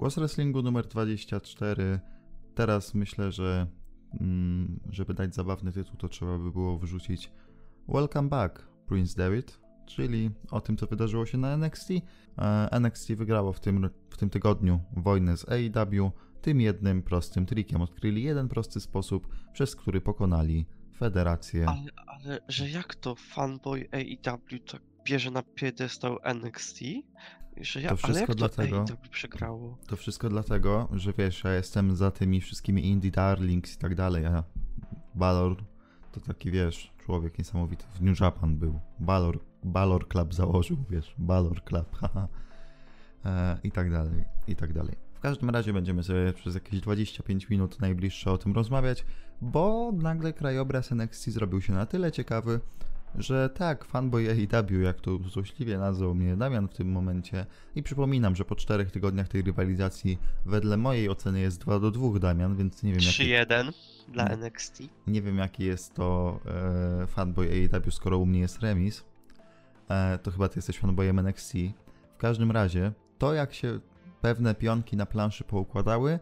Głos wrestlingu numer 24. Teraz myślę, że mm, żeby dać zabawny tytuł, to trzeba by było wrzucić Welcome Back Prince David, czyli o tym, co wydarzyło się na NXT. E, NXT wygrało w tym, w tym tygodniu wojnę z AEW tym jednym prostym trikiem. Odkryli jeden prosty sposób, przez który pokonali federację. Ale, ale że jak to fanboy AEW tak bierze na piedestał NXT? Że ja, To wszystko to dlatego- AEW przegrało? To wszystko dlatego, że wiesz, ja jestem za tymi wszystkimi Indie Darlings i tak dalej, a Balor to taki, wiesz, człowiek niesamowity. W New Japan był. Balor, Balor Club założył, wiesz, Balor Club, haha. E, I tak dalej, i tak dalej. W każdym razie będziemy sobie przez jakieś 25 minut najbliższe o tym rozmawiać, bo nagle krajobraz NXT zrobił się na tyle ciekawy, że tak, fanboy AEW, jak to złośliwie nazwał mnie Damian w tym momencie, i przypominam, że po czterech tygodniach tej rywalizacji wedle mojej oceny jest 2 do 2 Damian, więc nie wiem jaki, 3-1 dla Nie. NXT. nie wiem jaki jest to e, fanboy AEW, skoro u mnie jest remis. E, to chyba ty jesteś fanboyem NXT. W każdym razie, to jak się pewne pionki na planszy poukładały,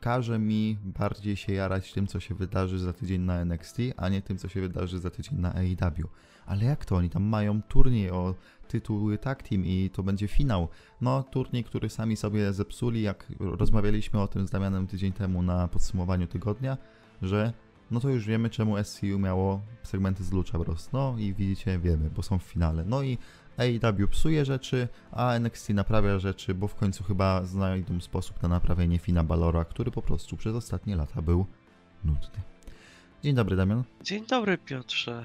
każe mi bardziej się jarać tym, co się wydarzy za tydzień na NXT, a nie tym, co się wydarzy za tydzień na AEW. Ale jak to? Oni tam mają turniej o tytuły tag team i to będzie finał. No, turniej, który sami sobie zepsuli, jak rozmawialiśmy o tym z Damianem tydzień temu na podsumowaniu tygodnia, że no to już wiemy, czemu SCU miało segmenty z Lucha Bros. No i widzicie, wiemy, bo są w finale. No i AEW psuje rzeczy, a NXT naprawia rzeczy, bo w końcu chyba znajdą sposób na naprawienie Fina Balora, który po prostu przez ostatnie lata był nudny. Dzień dobry, Damian. Dzień dobry Piotrze.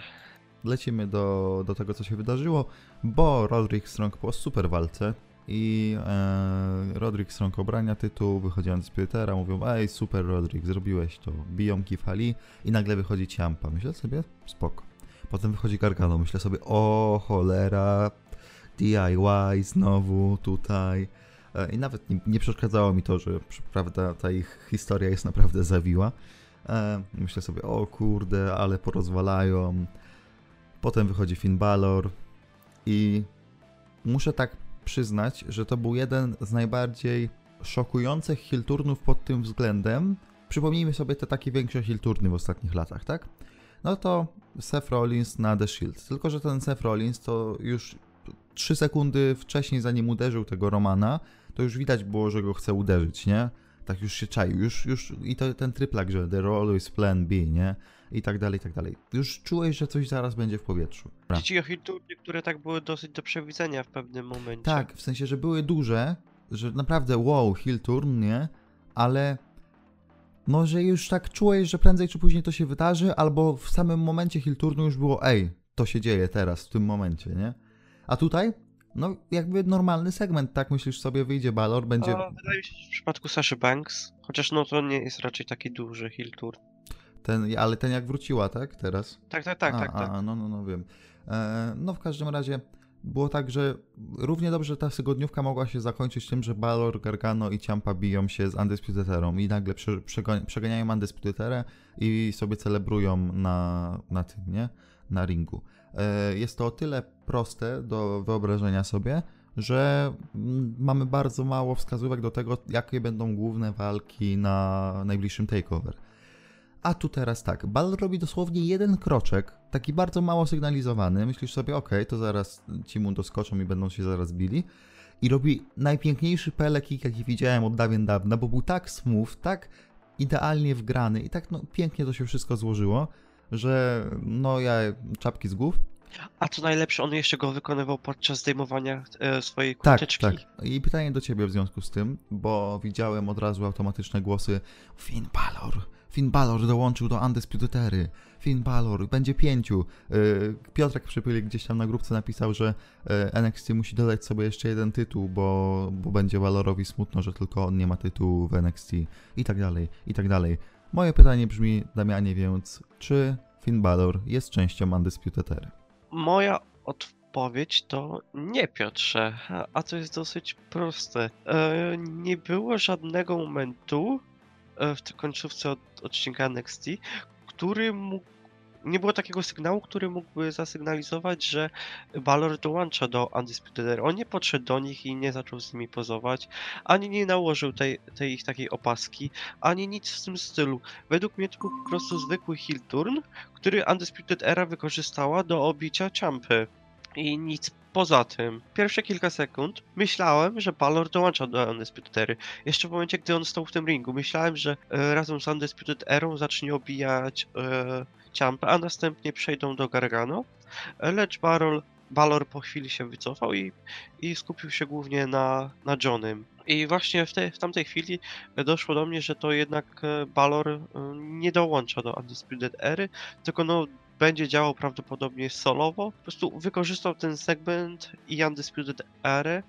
Lecimy do, do tego, co się wydarzyło, bo Roderick Strong po super walce i e, Roderick Strong obrania tytuł, wychodząc z Pietera, mówią, ej, super Roderick, zrobiłeś to, biją kifali i nagle wychodzi Ciampa. Myślę sobie, spoko. Potem wychodzi Gargano, myślę sobie, o cholera, DIY znowu tutaj. E, I nawet nie, nie przeszkadzało mi to, że prawda, ta ich historia jest naprawdę zawiła. E, myślę sobie, o kurde, ale porozwalają. Potem wychodzi Finn Balor i muszę tak przyznać, że to był jeden z najbardziej szokujących hilturnów pod tym względem. Przypomnijmy sobie te takie większe hilturny w ostatnich latach, tak? No to Seth Rollins na The Shield. Tylko, że ten Seth Rollins to już 3 sekundy wcześniej, zanim uderzył tego Romana, to już widać było, że go chce uderzyć, nie? Tak już się czaił, już, już i to ten tryplak, że there always plan B, nie? I tak dalej, i tak dalej. Już czułeś, że coś zaraz będzie w powietrzu. Dzieci hitturnie, które tak były dosyć do przewidzenia w pewnym momencie. Tak, w sensie, że były duże, że naprawdę wow, hill turn, nie? Ale może już tak czułeś, że prędzej czy później to się wydarzy, albo w samym momencie hill turnu już było ej, to się dzieje teraz, w tym momencie, nie? A tutaj, no jakby normalny segment, tak myślisz sobie, wyjdzie Balor, będzie... A, wydaje mi się, że w przypadku Saszy Banks, chociaż no to nie jest raczej taki duży heel tour. Ten, ale ten jak wróciła, tak? Teraz? Tak, tak, tak, a, tak, a, tak. A, no, no, no wiem. E, no w każdym razie było tak, że równie dobrze ta tygodniówka mogła się zakończyć tym, że Balor, Gargano i Ciampa biją się z Undisputed Erą i nagle prze, przego- przeganiają Undisputed Erę i sobie celebrują na, na tym, nie? Na ringu. E, jest to o tyle proste do wyobrażenia sobie, że mamy bardzo mało wskazówek do tego, jakie będą główne walki na najbliższym takeover. A tu teraz tak, Bal robi dosłownie jeden kroczek, taki bardzo mało sygnalizowany. Myślisz sobie, okej, to zaraz ci mu doskoczą i będą się zaraz bili. I robi najpiękniejszy pelekik, jaki widziałem od dawien dawna, bo był tak smooth, tak idealnie wgrany i tak no, pięknie to się wszystko złożyło, że no ja czapki z głów. A co najlepsze, on jeszcze go wykonywał podczas zdejmowania e, swojej Tak, kurteczki. tak. I pytanie do ciebie w związku z tym, bo widziałem od razu automatyczne głosy Finn Balor, Finn Balor dołączył do Undisputed Ery, Finn Balor, będzie pięciu. Yy, Piotrek Przypylik gdzieś tam na grupce napisał, że yy, NXT musi dodać sobie jeszcze jeden tytuł, bo, bo będzie Balorowi smutno, że tylko on nie ma tytułu w NXT i tak dalej, i tak dalej. Moje pytanie brzmi, Damianie, więc czy Finn Balor jest częścią Undisputed Ery? Moja odpowiedź to nie, Piotrze, a- to jest dosyć proste. E, nie było żadnego momentu w tej końcówce od odcinka NXT, który mógł nie było takiego sygnału, który mógłby zasygnalizować, że Balor dołącza do Undisputed Era. On nie podszedł do nich i nie zaczął z nimi pozować, ani nie nałożył tej, tej ich takiej opaski, ani nic w tym stylu. Według mnie to był po prostu zwykły heel turn, który Undisputed Era wykorzystała do obicia Ciampy. I nic poza tym. Pierwsze kilka sekund myślałem, że Balor dołącza do Undisputed Ery. Jeszcze w momencie, gdy on stał w tym ringu, myślałem, że e, razem z Undisputed Erą zacznie obijać e, Ciampę, a następnie przejdą do Gargano. Lecz Balor, Balor po chwili się wycofał i, i skupił się głównie na, na Johnym. I właśnie w, tej, w tamtej chwili doszło do mnie, że to jednak e, Balor e, nie dołącza do Undisputed Ery, tylko no będzie działał prawdopodobnie solowo. Po prostu wykorzystał ten segment i Undisputed Era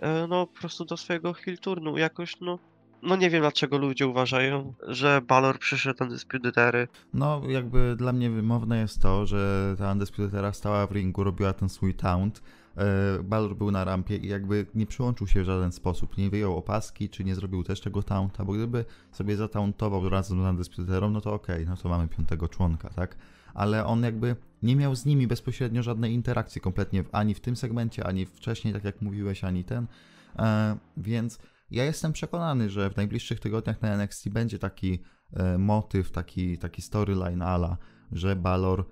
e, no po prostu do swojego heel turnu. Jakoś no no nie wiem dlaczego ludzie uważają, że Balor przyszedł Undisputed Ery. No, jakby dla mnie wymowne jest to, że ta Undisputed Era stała w ringu, robiła ten swój taunt. e, Balor był na rampie i jakby nie przyłączył się w żaden sposób, nie wyjął opaski, czy nie zrobił też tego taunta, bo gdyby sobie zatauntował razem z Undisputed Erą, no to okej, no to mamy piątego członka, tak? Ale on jakby nie miał z nimi bezpośrednio żadnej interakcji kompletnie, ani w tym segmencie, ani wcześniej, tak jak mówiłeś, ani ten, e, więc ja jestem przekonany, że w najbliższych tygodniach na NXT będzie taki e, motyw, taki, taki storyline ala, że Balor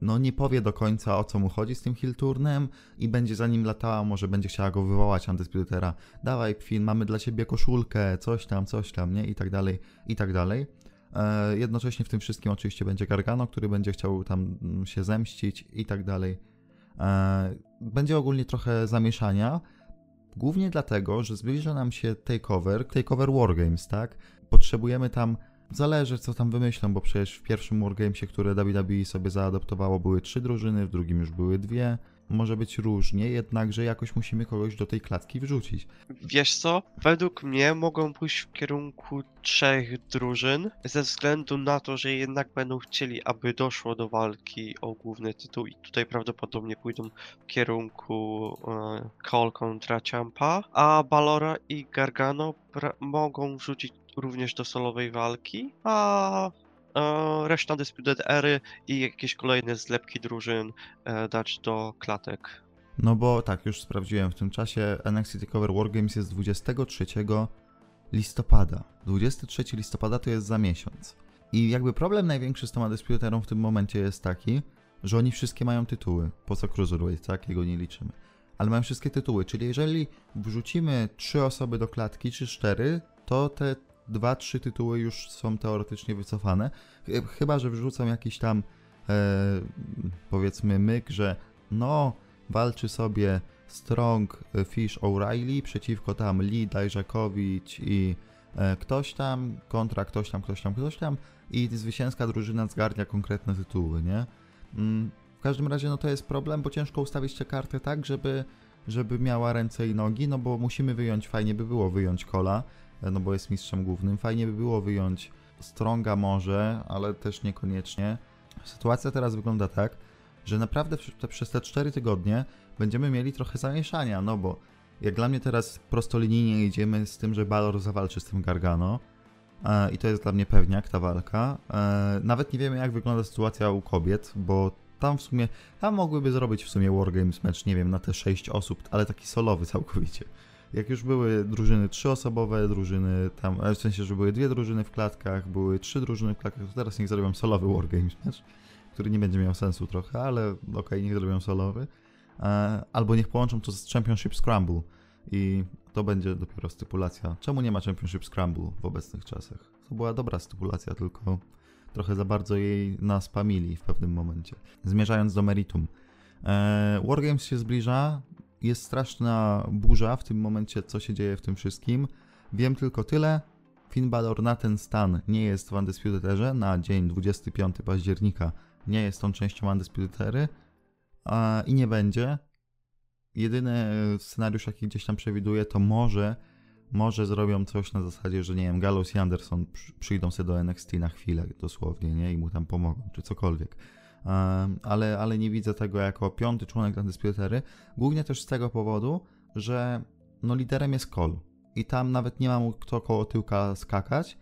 no nie powie do końca o co mu chodzi z tym heel turnem i będzie za nim latała, może będzie chciała go wywołać Antyspiritera. Dawaj Finn, mamy dla ciebie koszulkę, coś tam, coś tam, nie? I tak dalej, i tak dalej. E, jednocześnie w tym wszystkim oczywiście będzie Gargano, który będzie chciał tam mm, się zemścić i tak dalej. E, będzie ogólnie trochę zamieszania, Głównie dlatego, że zbliża nam się takeover, takeover Wargames, tak? Potrzebujemy tam, zależy co tam wymyślą, bo przecież w pierwszym Wargamesie, które WWE sobie zaadoptowało, były trzy drużyny, w drugim już były dwie. Może być różnie, jednakże jakoś musimy kogoś do tej klatki wrzucić. Wiesz co? Według mnie mogą pójść w kierunku trzech drużyn, ze względu na to, że jednak będą chcieli, aby doszło do walki o główny tytuł i tutaj prawdopodobnie pójdą w kierunku e, Cole kontra Ciampa, a Balora i Gargano mogą wrzucić również do solowej walki, a reszta Disputed Ery i jakieś kolejne zlepki drużyn e, dać do klatek. No bo tak, już sprawdziłem w tym czasie, NXT TakeOver Wargames jest 23 listopada. 23 listopada to jest za miesiąc. I jakby problem największy z tą Undisputerą w tym momencie jest taki, że oni wszystkie mają tytuły. Po co Cruiserweight, tak? Jego nie liczymy. Ale mają wszystkie tytuły, czyli jeżeli wrzucimy trzy osoby do klatki, czy cztery, to te dwa, trzy tytuły już są teoretycznie wycofane. Ch- Chyba, że wrzucą jakiś tam e, powiedzmy myk, że no, walczy sobie Strong e, Fish O'Reilly przeciwko tam Lee Dajrzakowicz i e, ktoś tam kontra ktoś tam, ktoś tam, ktoś tam i zwycięska drużyna zgarnia konkretne tytuły, nie? Mm, w każdym razie no to jest problem, bo ciężko ustawić tę kartę tak, żeby, żeby miała ręce i nogi, no bo musimy wyjąć, fajnie by było wyjąć Kola, no bo jest mistrzem głównym, fajnie by było wyjąć Stronga może, ale też niekoniecznie. Sytuacja teraz wygląda tak, że naprawdę przez te 4 tygodnie będziemy mieli trochę zamieszania, no bo jak dla mnie teraz prostolinijnie idziemy z tym, że Balor zawalczy z tym Gargano e, i to jest dla mnie pewniak ta walka. E, nawet nie wiemy jak wygląda sytuacja u kobiet, bo tam w sumie, tam mogłyby zrobić w sumie Wargames mecz, nie wiem, na te 6 osób, ale taki solowy całkowicie. Jak już były drużyny trzyosobowe, drużyny tam, w sensie, że były dwie drużyny w klatkach, były trzy drużyny w klatkach, to teraz niech zrobią solowy Wargames mecz, który nie będzie miał sensu trochę, ale okej, niech zrobią solowy. E, albo niech połączą to z Championship Scramble i to będzie dopiero stypulacja. Czemu nie ma Championship Scramble w obecnych czasach? To była dobra stypulacja, tylko trochę za bardzo jej naspamili w pewnym momencie. Zmierzając do meritum. E, Wargames się zbliża, jest straszna burza w tym momencie, co się dzieje w tym wszystkim. Wiem tylko tyle. Finn Balor na ten stan nie jest w Undisputed na dzień 25 października. Nie jest on częścią Undisputed a, i nie będzie. Jedyny scenariusz, jaki gdzieś tam przewiduję, to może, może zrobią coś na zasadzie, że nie wiem, Gallows i Anderson przy- przyjdą sobie do NXT na chwilę, dosłownie, nie? I mu tam pomogą, czy cokolwiek. Ale, ale nie widzę tego jako piąty członek Undisputed Ery. Głównie też z tego powodu, że no liderem jest Cole. I tam nawet nie ma mu kto koło tyłka skakać.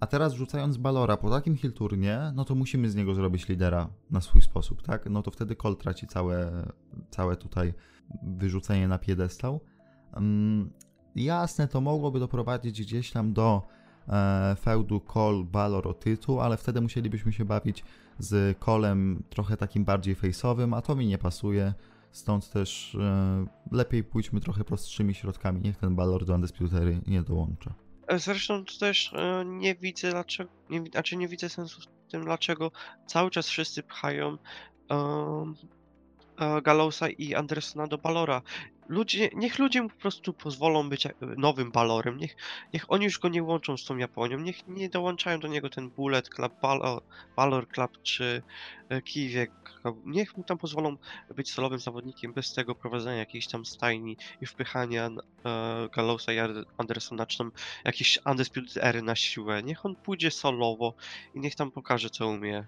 A teraz rzucając Balora po takim hill turnie, no to musimy z niego zrobić lidera na swój sposób, tak? No to wtedy Cole traci całe, całe tutaj wyrzucenie na piedestał. Um, jasne, to mogłoby doprowadzić gdzieś tam do e, feudu Cole, Balor o tytuł, ale wtedy musielibyśmy się bawić z Colem trochę takim bardziej face'owym, a to mi nie pasuje. Stąd też e, lepiej pójdźmy trochę prostszymi środkami. Niech ten Balor do Undisputed nie dołącza. Zresztą też e, nie widzę dlaczego, nie, znaczy nie widzę sensu w tym, dlaczego cały czas wszyscy pchają um, e, Gallowsa i Andersona do Balora. Ludzie, niech ludzie po prostu pozwolą być e, nowym Balorem, niech, niech oni już go nie łączą z tą Japonią, niech nie dołączają do niego ten Bullet Club, Balor, Balor Club czy e, Club. Niech mu tam pozwolą być solowym zawodnikiem bez tego prowadzenia jakiejś tam stajni i wpychania e, i Andersona czy tam jakieś Undisputed Ery na siłę. Niech on pójdzie solowo i niech tam pokaże co umie.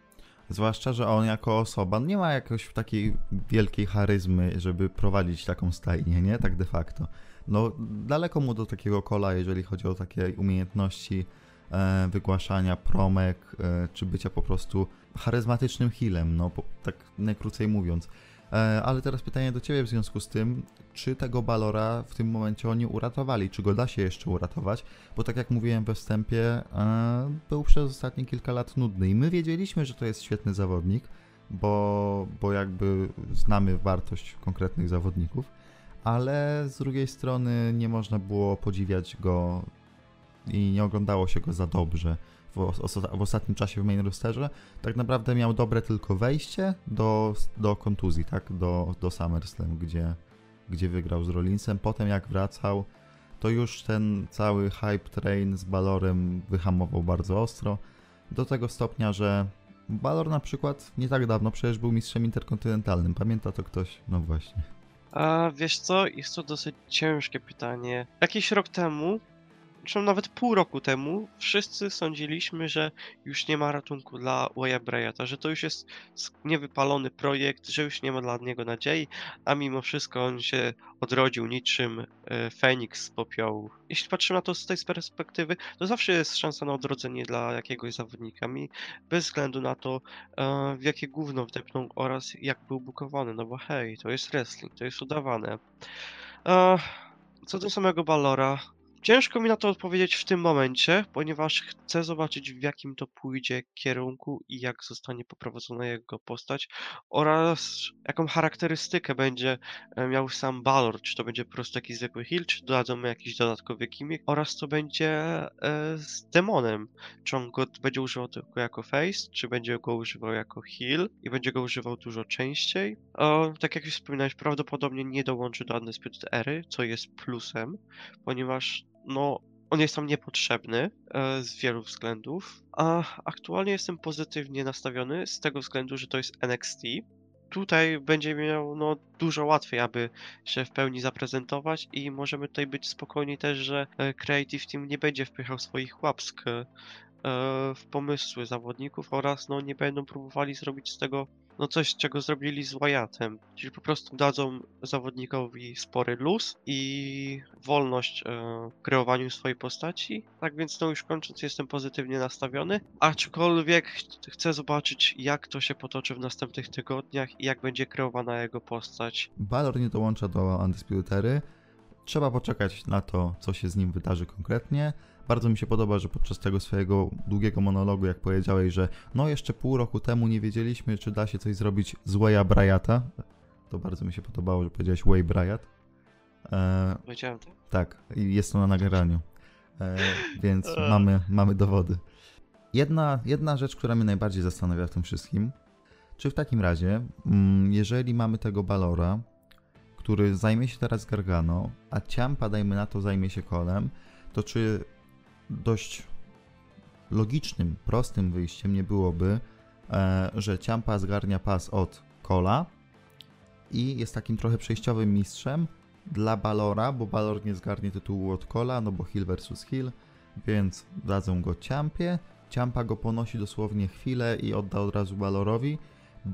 Zwłaszcza, że on jako osoba nie ma jakoś takiej wielkiej charyzmy, żeby prowadzić taką stajnię, nie? Tak de facto. No, daleko mu do takiego kola, jeżeli chodzi o takie umiejętności e, wygłaszania promek, e, czy bycia po prostu charyzmatycznym healem, no, po, tak najkrócej mówiąc. E, ale teraz pytanie do Ciebie w związku z tym, czy tego Balora w tym momencie oni uratowali, czy go da się jeszcze uratować, bo tak jak mówiłem we wstępie, e, był przez ostatnie kilka lat nudny. I my wiedzieliśmy, że to jest świetny zawodnik, bo, bo jakby znamy wartość konkretnych zawodników, ale z drugiej strony nie można było podziwiać go i nie oglądało się go za dobrze w, w ostatnim czasie w main rosterze. Tak naprawdę miał dobre tylko wejście do, do kontuzji, tak, do, do SummerSlam, gdzie, gdzie wygrał z Rollinsem. Potem jak wracał, to już ten cały hype train z Balorem wyhamował bardzo ostro. Do tego stopnia, że Balor na przykład nie tak dawno przecież był mistrzem interkontynentalnym. Pamięta to ktoś? No właśnie. A wiesz co, jest to dosyć ciężkie pytanie. Jakiś rok temu, czy nawet pół roku temu, wszyscy sądziliśmy, że już nie ma ratunku dla Waya Bryata, że to już jest niewypalony projekt, że już nie ma dla niego nadziei, a mimo wszystko on się odrodził niczym e, Feniks z popiołu. Jeśli patrzymy na to z tej perspektywy, to zawsze jest szansa na odrodzenie dla jakiegoś zawodnika, mi bez względu na to, e, w jakie gówno wdepnął oraz jak był bukowany, no bo hej, to jest wrestling, to jest udawane. E, co do samego Balora, ciężko mi na to odpowiedzieć w tym momencie, ponieważ chcę zobaczyć w jakim to pójdzie kierunku i jak zostanie poprowadzona jego postać oraz jaką charakterystykę będzie e, miał sam Balor, czy to będzie po prostu taki zwykły heal, czy dodadzą mu jakiś dodatkowy gimmick oraz co będzie e, z demonem, czy on go będzie używał tylko jako face, czy będzie go używał jako heal i będzie go używał dużo częściej. Tak jak już wspominałeś, prawdopodobnie nie dołączy do Undisputed Ery, co jest plusem, ponieważ no, on jest tam niepotrzebny e, z wielu względów, a aktualnie jestem pozytywnie nastawiony z tego względu, że to jest NXT. Tutaj będzie miał no, dużo łatwiej, aby się w pełni zaprezentować i możemy tutaj być spokojni też, że e, Creative Team nie będzie wpychał swoich łapsk e, w pomysły zawodników oraz no, nie będą próbowali zrobić z tego no coś, czego zrobili z Wyattem, czyli po prostu dadzą zawodnikowi spory luz i wolność e, w kreowaniu swojej postaci. Tak więc no już kończąc jestem pozytywnie nastawiony, aczkolwiek ch- chcę zobaczyć jak to się potoczy w następnych tygodniach i jak będzie kreowana jego postać. Balor nie dołącza do Undisputed Ery. Trzeba poczekać na to, co się z nim wydarzy konkretnie. Bardzo mi się podoba, że podczas tego swojego długiego monologu, jak powiedziałeś, że no jeszcze pół roku temu nie wiedzieliśmy, czy da się coś zrobić z Waya Bryata. To bardzo mi się podobało, że powiedziałeś Way Bryat. E, Powiedziałem tak? tak, jest to na nagraniu. E, więc Eee. mamy, mamy dowody. Jedna, jedna rzecz, która mnie najbardziej zastanawia w tym wszystkim, czy w takim razie, mm, jeżeli mamy tego Balora, który zajmie się teraz Gargano, a Ciampa, dajmy na to, zajmie się Kolem, to czy dość logicznym, prostym wyjściem nie byłoby, e, że Ciampa zgarnia pas od Kola i jest takim trochę przejściowym mistrzem dla Balora, bo Balor nie zgarnie tytułu od Kola, no bo Hill versus Hill, więc dadzą go Ciampie. Ciampa go ponosi dosłownie chwilę i odda od razu Balorowi,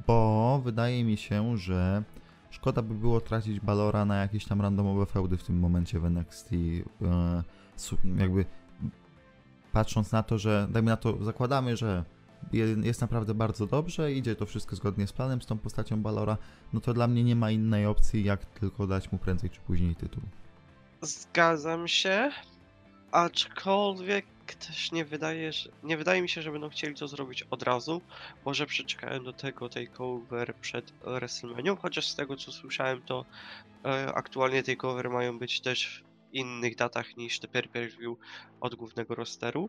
bo wydaje mi się, że szkoda by było tracić Balora na jakieś tam randomowe feudy w tym momencie w NXT. E, jakby patrząc na to, że dajmy na to, zakładamy, że je- jest naprawdę bardzo dobrze, idzie to wszystko zgodnie z planem z tą postacią Balora, no to dla mnie nie ma innej opcji, jak tylko dać mu prędzej czy później tytuł. Zgadzam się, aczkolwiek też nie wydaje, że, nie wydaje mi się, że będą chcieli to zrobić od razu. Może przeczekają do tego takeover przed WrestleMania, chociaż z tego co słyszałem, to e, aktualnie takeover mają być też innych datach niż te pay-per-view od głównego rosteru.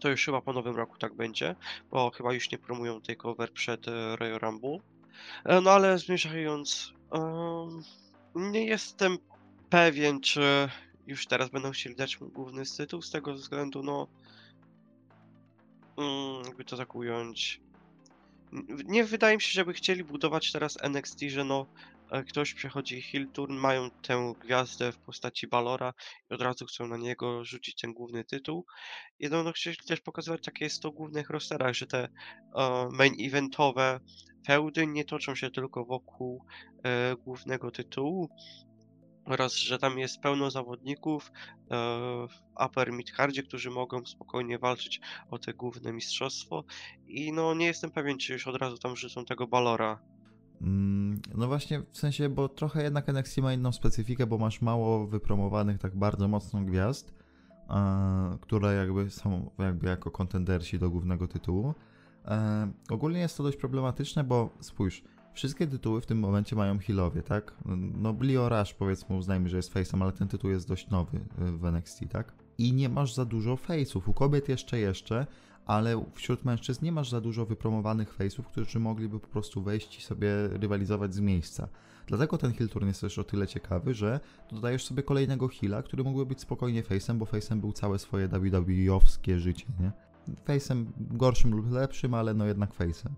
To już chyba po nowym roku tak będzie, bo chyba już nie promują takeover przed e, Royal Rumble. E, no ale zmierzając, em, nie jestem pewien, czy już teraz będą chcieli dać mu główny tytuł z tego względu, no. Mm, jakby to tak ująć. Nie wydaje mi się, żeby chcieli budować teraz NXT, że no ktoś przechodzi heel turn, mają tę gwiazdę w postaci Balora i od razu chcą na niego rzucić ten główny tytuł. I no, chcieli też pokazywać, jakie jest to w głównych rosterach, że te e, main eventowe feudy nie toczą się tylko wokół e, głównego tytułu, oraz że tam jest pełno zawodników e, w upper midcardzie, którzy mogą spokojnie walczyć o te główne mistrzostwo i no nie jestem pewien, czy już od razu tam rzucą tego Balora. Mm, No właśnie, w sensie, bo trochę jednak NXT ma inną specyfikę, bo masz mało wypromowanych tak bardzo mocno gwiazd, e, które jakby są jakby jako kontendersi do głównego tytułu. E, ogólnie jest to dość problematyczne, bo spójrz, wszystkie tytuły w tym momencie mają healowie, tak? No Leo Rush powiedzmy uznajmy, że jest face'em, ale ten tytuł jest dość nowy y, w NXT, tak? I nie masz za dużo face'ów, u kobiet jeszcze jeszcze, ale wśród mężczyzn nie masz za dużo wypromowanych face'ów, którzy mogliby po prostu wejść i sobie rywalizować z miejsca. Dlatego ten heel turn jest też o tyle ciekawy, że dodajesz sobie kolejnego heala, który mógłby być spokojnie face'em, bo face'em był całe swoje WWE-owskie życie, nie? Face'em gorszym lub lepszym, ale no jednak face'em.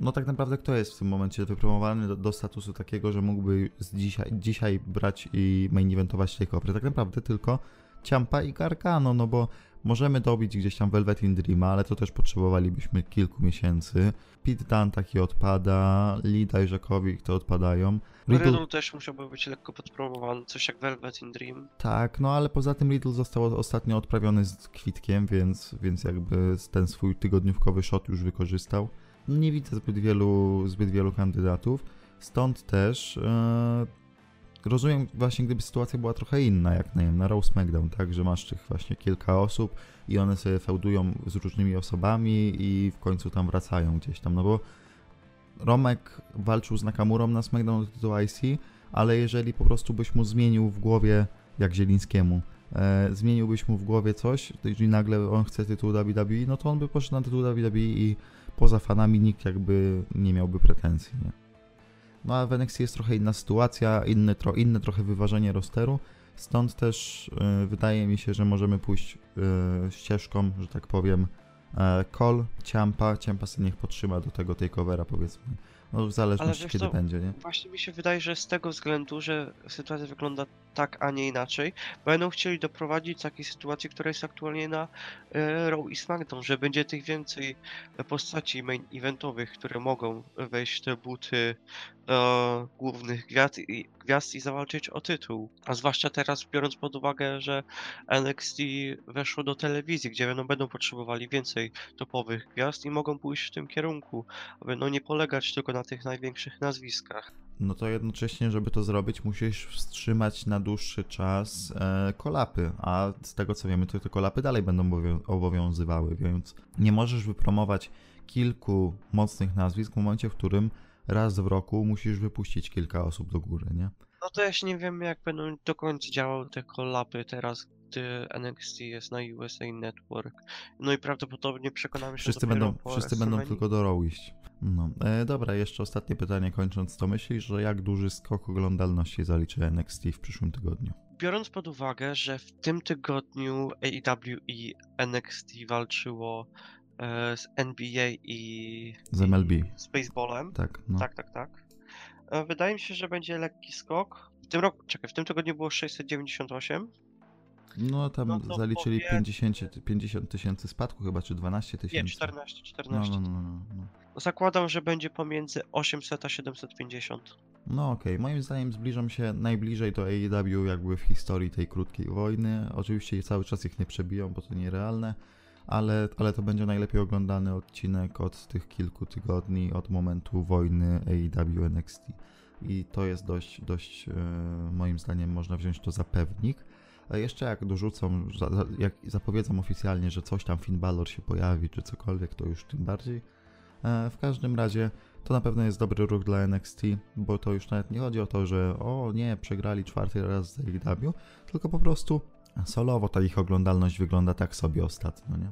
No tak naprawdę kto jest w tym momencie wypromowany do, do statusu takiego, że mógłby dzisiaj, dzisiaj brać i main eventować takeovery? Tak naprawdę tylko Ciampa i Gargano, no bo możemy dobić gdzieś tam Velvet in Dreama, ale to też potrzebowalibyśmy kilku miesięcy. Pete Dunne taki odpada, Lee Dijak to odpadają. Riddle, Riddle też musiałby być lekko podpromowany, coś jak Velvet in Dream. tak, no ale poza tym Riddle został ostatnio odprawiony z kwitkiem, więc, więc jakby ten swój tygodniówkowy shot już wykorzystał. Nie widzę zbyt wielu, zbyt wielu kandydatów, stąd też e, rozumiem właśnie gdyby sytuacja była trochę inna, jak nie wiem, na Raw SmackDown, tak, że masz tych właśnie kilka osób i one sobie feudują z różnymi osobami i w końcu tam wracają gdzieś tam, no bo Romek walczył z Nakamurą na SmackDown do IC, ale jeżeli po prostu byś mu zmienił w głowie, jak Zielińskiemu, e, zmieniłbyś mu w głowie coś, i nagle on chce tytuł WWE, no to on by poszedł na tytuł WWE i poza fanami nikt jakby nie miałby pretensji, nie? No a w NXT jest trochę inna sytuacja, inny, tro, inne trochę wyważenie rosteru, stąd też e, wydaje mi się, że możemy pójść e, ścieżką, że tak powiem, e, Cole, Ciampa, Ciampa sobie niech podtrzyma do tego takeovera powiedzmy, no w zależności kiedy co, będzie, nie? Właśnie mi się wydaje, że z tego względu, że sytuacja wygląda tak, a nie inaczej, będą chcieli doprowadzić do takiej sytuacji, która jest aktualnie na e, Raw i SmackDown, że będzie tych więcej e, postaci main eventowych, które mogą wejść w te buty e, głównych gwiazd i, gwiazd i zawalczyć o tytuł. A zwłaszcza teraz, biorąc pod uwagę, że NXT weszło do telewizji, gdzie no, będą potrzebowali więcej topowych gwiazd i mogą pójść w tym kierunku, aby no, nie polegać tylko na tych największych nazwiskach. No to jednocześnie, żeby to zrobić, musisz wstrzymać na dłuższy czas e, kolapy, a z tego co wiemy, to te kolapy dalej będą obowią- obowiązywały, więc nie możesz wypromować kilku mocnych nazwisk w momencie, w którym raz w roku musisz wypuścić kilka osób do góry, nie? No to ja się nie wiem, jak będą do końca działały te kolapy teraz, gdy NXT jest na USA Network. No i prawdopodobnie przekonamy się Wszyscy będą, po wszyscy będą tylko do Raw iść. No, e, dobra, jeszcze ostatnie pytanie kończąc to. Myślisz, że jak duży skok oglądalności zaliczy NXT w przyszłym tygodniu? Biorąc pod uwagę, że w tym tygodniu AEW i NXT walczyło e, z NBA i, Z MLB. i z baseballem. Tak, no. Tak, tak, tak. E, Wydaje mi się, że będzie lekki skok. W tym roku, czekaj, w tym tygodniu było 698. No tam No to zaliczyli powie- 50 50 tysięcy spadku chyba, czy 12 Nie, tysięcy. 14, No, 14. no, no, no, no. Zakładam, że będzie pomiędzy 800 a 750. No okej, moim zdaniem zbliżam się najbliżej do AEW jakby w historii tej krótkiej wojny. Oczywiście cały czas ich nie przebiją, bo to nierealne, ale, ale to będzie najlepiej oglądany odcinek od tych kilku tygodni, od momentu wojny AEW NXT. I to jest dość, dość e, moim zdaniem można wziąć to za pewnik. A jeszcze jak dorzucą, jak zapowiedzą oficjalnie, że coś tam Finn Balor się pojawi, czy cokolwiek, to już tym bardziej. E, W każdym razie to na pewno jest dobry ruch dla NXT, bo to już nawet nie chodzi o to, że o nie, przegrali czwarty raz z AEW, tylko po prostu solowo ta ich oglądalność wygląda tak sobie ostatnio, nie?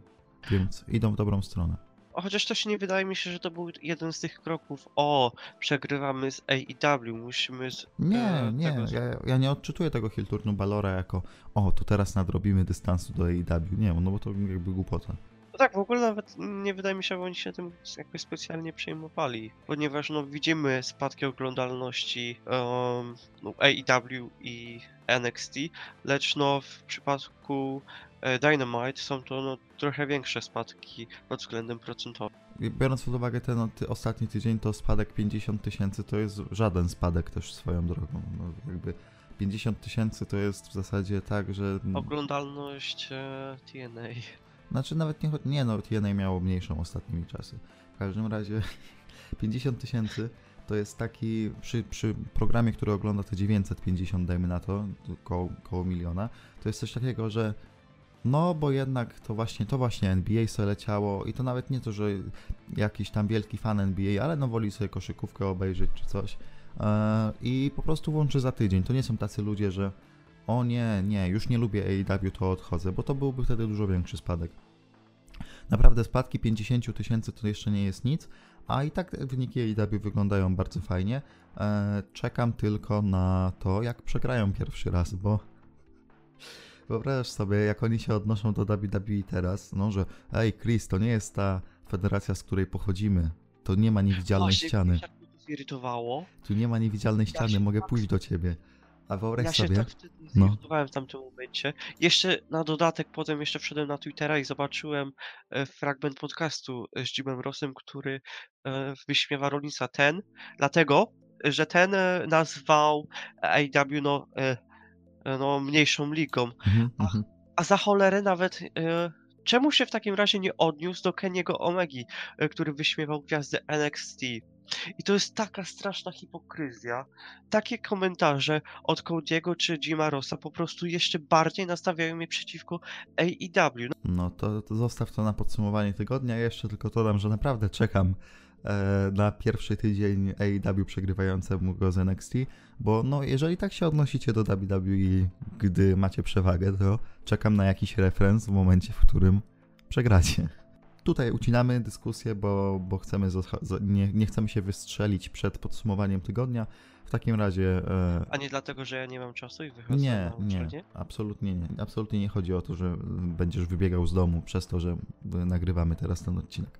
Więc idą w dobrą stronę. O, Chociaż też nie wydaje mi się, że to był jeden z tych kroków. O, przegrywamy z AEW, musimy z. Nie, e, nie, tego ja, ja nie odczytuję tego Hilturnu Balora jako o, tu teraz nadrobimy dystansu do AEW. Nie, no bo to jakby głupota. No tak, w ogóle nawet nie wydaje mi się, że oni się tym jakoś specjalnie przejmowali, ponieważ no widzimy spadki oglądalności um, no, AEW i NXT, lecz no w przypadku e, Dynamite są to no, trochę większe spadki pod względem procentowym. Biorąc pod uwagę ten no, ty, ostatni tydzień, to spadek 50 tysięcy to jest żaden spadek też swoją drogą. No, jakby 50 tysięcy to jest w zasadzie tak, że... Oglądalność e, TNA. Znaczy nawet nie, nie no, TNA miało mniejszą ostatnimi czasy. W każdym razie 50 tysięcy to jest taki, przy, przy programie, który ogląda te 950, dajmy na to, koło, koło miliona, to jest coś takiego, że no, bo jednak to właśnie, to właśnie NBA sobie leciało i to nawet nie to, że jakiś tam wielki fan NBA, ale no woli sobie koszykówkę obejrzeć czy coś e, i po prostu włączy za tydzień. To nie są tacy ludzie, że o nie, nie, już nie lubię AEW, to odchodzę, bo to byłby wtedy dużo większy spadek. Naprawdę spadki 50 000 tysięcy to jeszcze nie jest nic, a i tak wyniki AEW wyglądają bardzo fajnie. E, czekam tylko na to, jak przegrają pierwszy raz, bo wyobrażasz sobie, jak oni się odnoszą do WWE teraz, no że ej Chris, to nie jest ta federacja, z której pochodzimy. To nie ma niewidzialnej Właśnie, ściany. jak mnie to zirytowało. Tu nie ma niewidzialnej Ja ściany, mogę tak- pójść do ciebie. A wyobraź Ja się sobie, tak wtedy no. w tamtym momencie. Jeszcze na dodatek potem jeszcze wszedłem na Twittera i zobaczyłem e, fragment podcastu e, z Jimem Rossem, który e, wyśmiewa Rollinsa ten, dlatego, że ten nazwał AEW no, no mniejszą ligą. mhm, Ach, mhm. A za cholerę nawet czemu się w takim razie nie odniósł do Keniego Omegi, który wyśmiewał gwiazdę NXT? I to jest taka straszna hipokryzja. Takie komentarze od Cody'ego czy Jima Rossa po prostu jeszcze bardziej nastawiają mnie przeciwko AEW. No, to, to zostaw to na podsumowanie tygodnia. Jeszcze tylko dodam, że naprawdę czekam e, na pierwszy tydzień AEW przegrywającemu go z NXT, bo no jeżeli tak się odnosicie do WWE, gdy macie przewagę, to czekam na jakiś referenc w momencie, w którym przegracie. Tutaj ucinamy dyskusję, bo, bo chcemy nie, nie chcemy się wystrzelić przed podsumowaniem tygodnia. W takim razie e, a nie dlatego, że ja nie mam czasu i wychodzę nie, na nie, absolutnie nie. Absolutnie nie chodzi o to, że będziesz wybiegał z domu przez to, że nagrywamy teraz ten odcinek.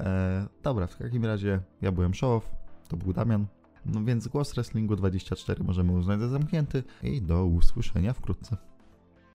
E, dobra, w takim razie ja byłem Show, to był Damian. No więc głos Wrestlingu 24 możemy uznać za zamknięty i do usłyszenia wkrótce.